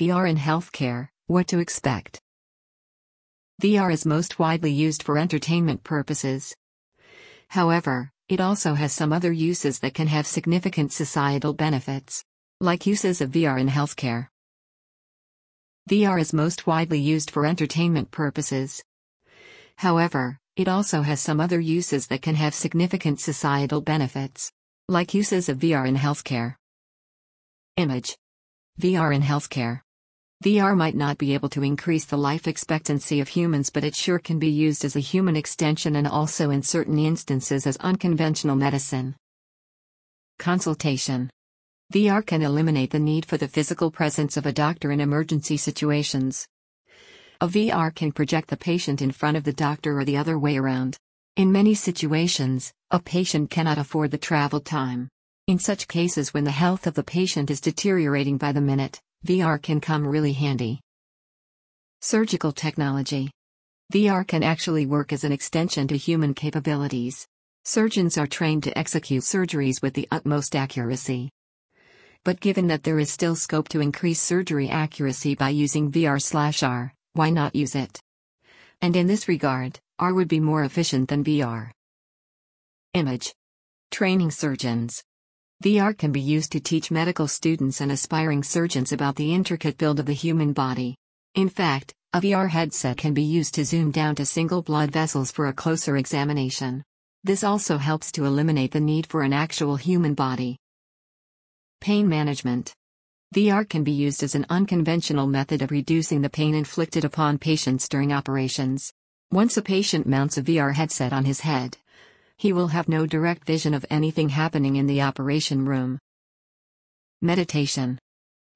VR in healthcare, what to expect. VR is most widely used for entertainment purposes. However, it also has some other uses that can have significant societal benefits, like uses of VR in healthcare. VR is most widely used for entertainment purposes. However, it also has some other uses that can have significant societal benefits, like uses of VR in healthcare. Image VR in healthcare. VR might not be able to increase the life expectancy of humans, but it sure can be used as a human extension and also in certain instances as unconventional medicine. Consultation VR can eliminate the need for the physical presence of a doctor in emergency situations. A VR can project the patient in front of the doctor or the other way around. In many situations, a patient cannot afford the travel time. In such cases, when the health of the patient is deteriorating by the minute, VR can come really handy. Surgical technology. VR can actually work as an extension to human capabilities. Surgeons are trained to execute surgeries with the utmost accuracy. But given that there is still scope to increase surgery accuracy by using VR/AR, why not use it? And in this regard, R would be more efficient than VR. Image. Training surgeons. VR can be used to teach medical students and aspiring surgeons about the intricate build of the human body. In fact, a VR headset can be used to zoom down to single blood vessels for a closer examination. This also helps to eliminate the need for an actual human body. Pain management. VR can be used as an unconventional method of reducing the pain inflicted upon patients during operations. Once a patient mounts a VR headset on his head, he will have no direct vision of anything happening in the operation room. Meditation.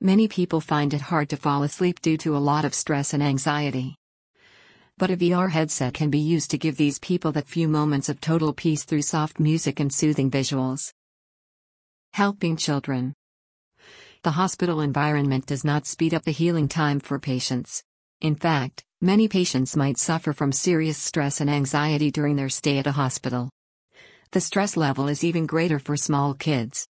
Many people find it hard to fall asleep due to a lot of stress and anxiety. But a VR headset can be used to give these people that few moments of total peace through soft music and soothing visuals. Helping children. The hospital environment does not speed up the healing time for patients. In fact, many patients might suffer from serious stress and anxiety during their stay at a hospital. The stress level is even greater for small kids.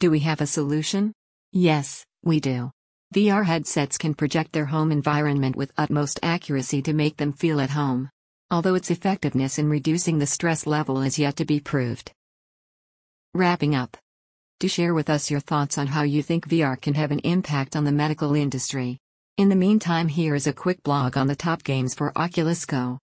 Do we have a solution? Yes, we do. VR headsets can project their home environment with utmost accuracy to make them feel at home. Although its effectiveness in reducing the stress level is yet to be proved. Wrapping up. Do share with us your thoughts on how you think VR can have an impact on the medical industry. In the meantime, here is a quick blog on the top games for Oculus Go.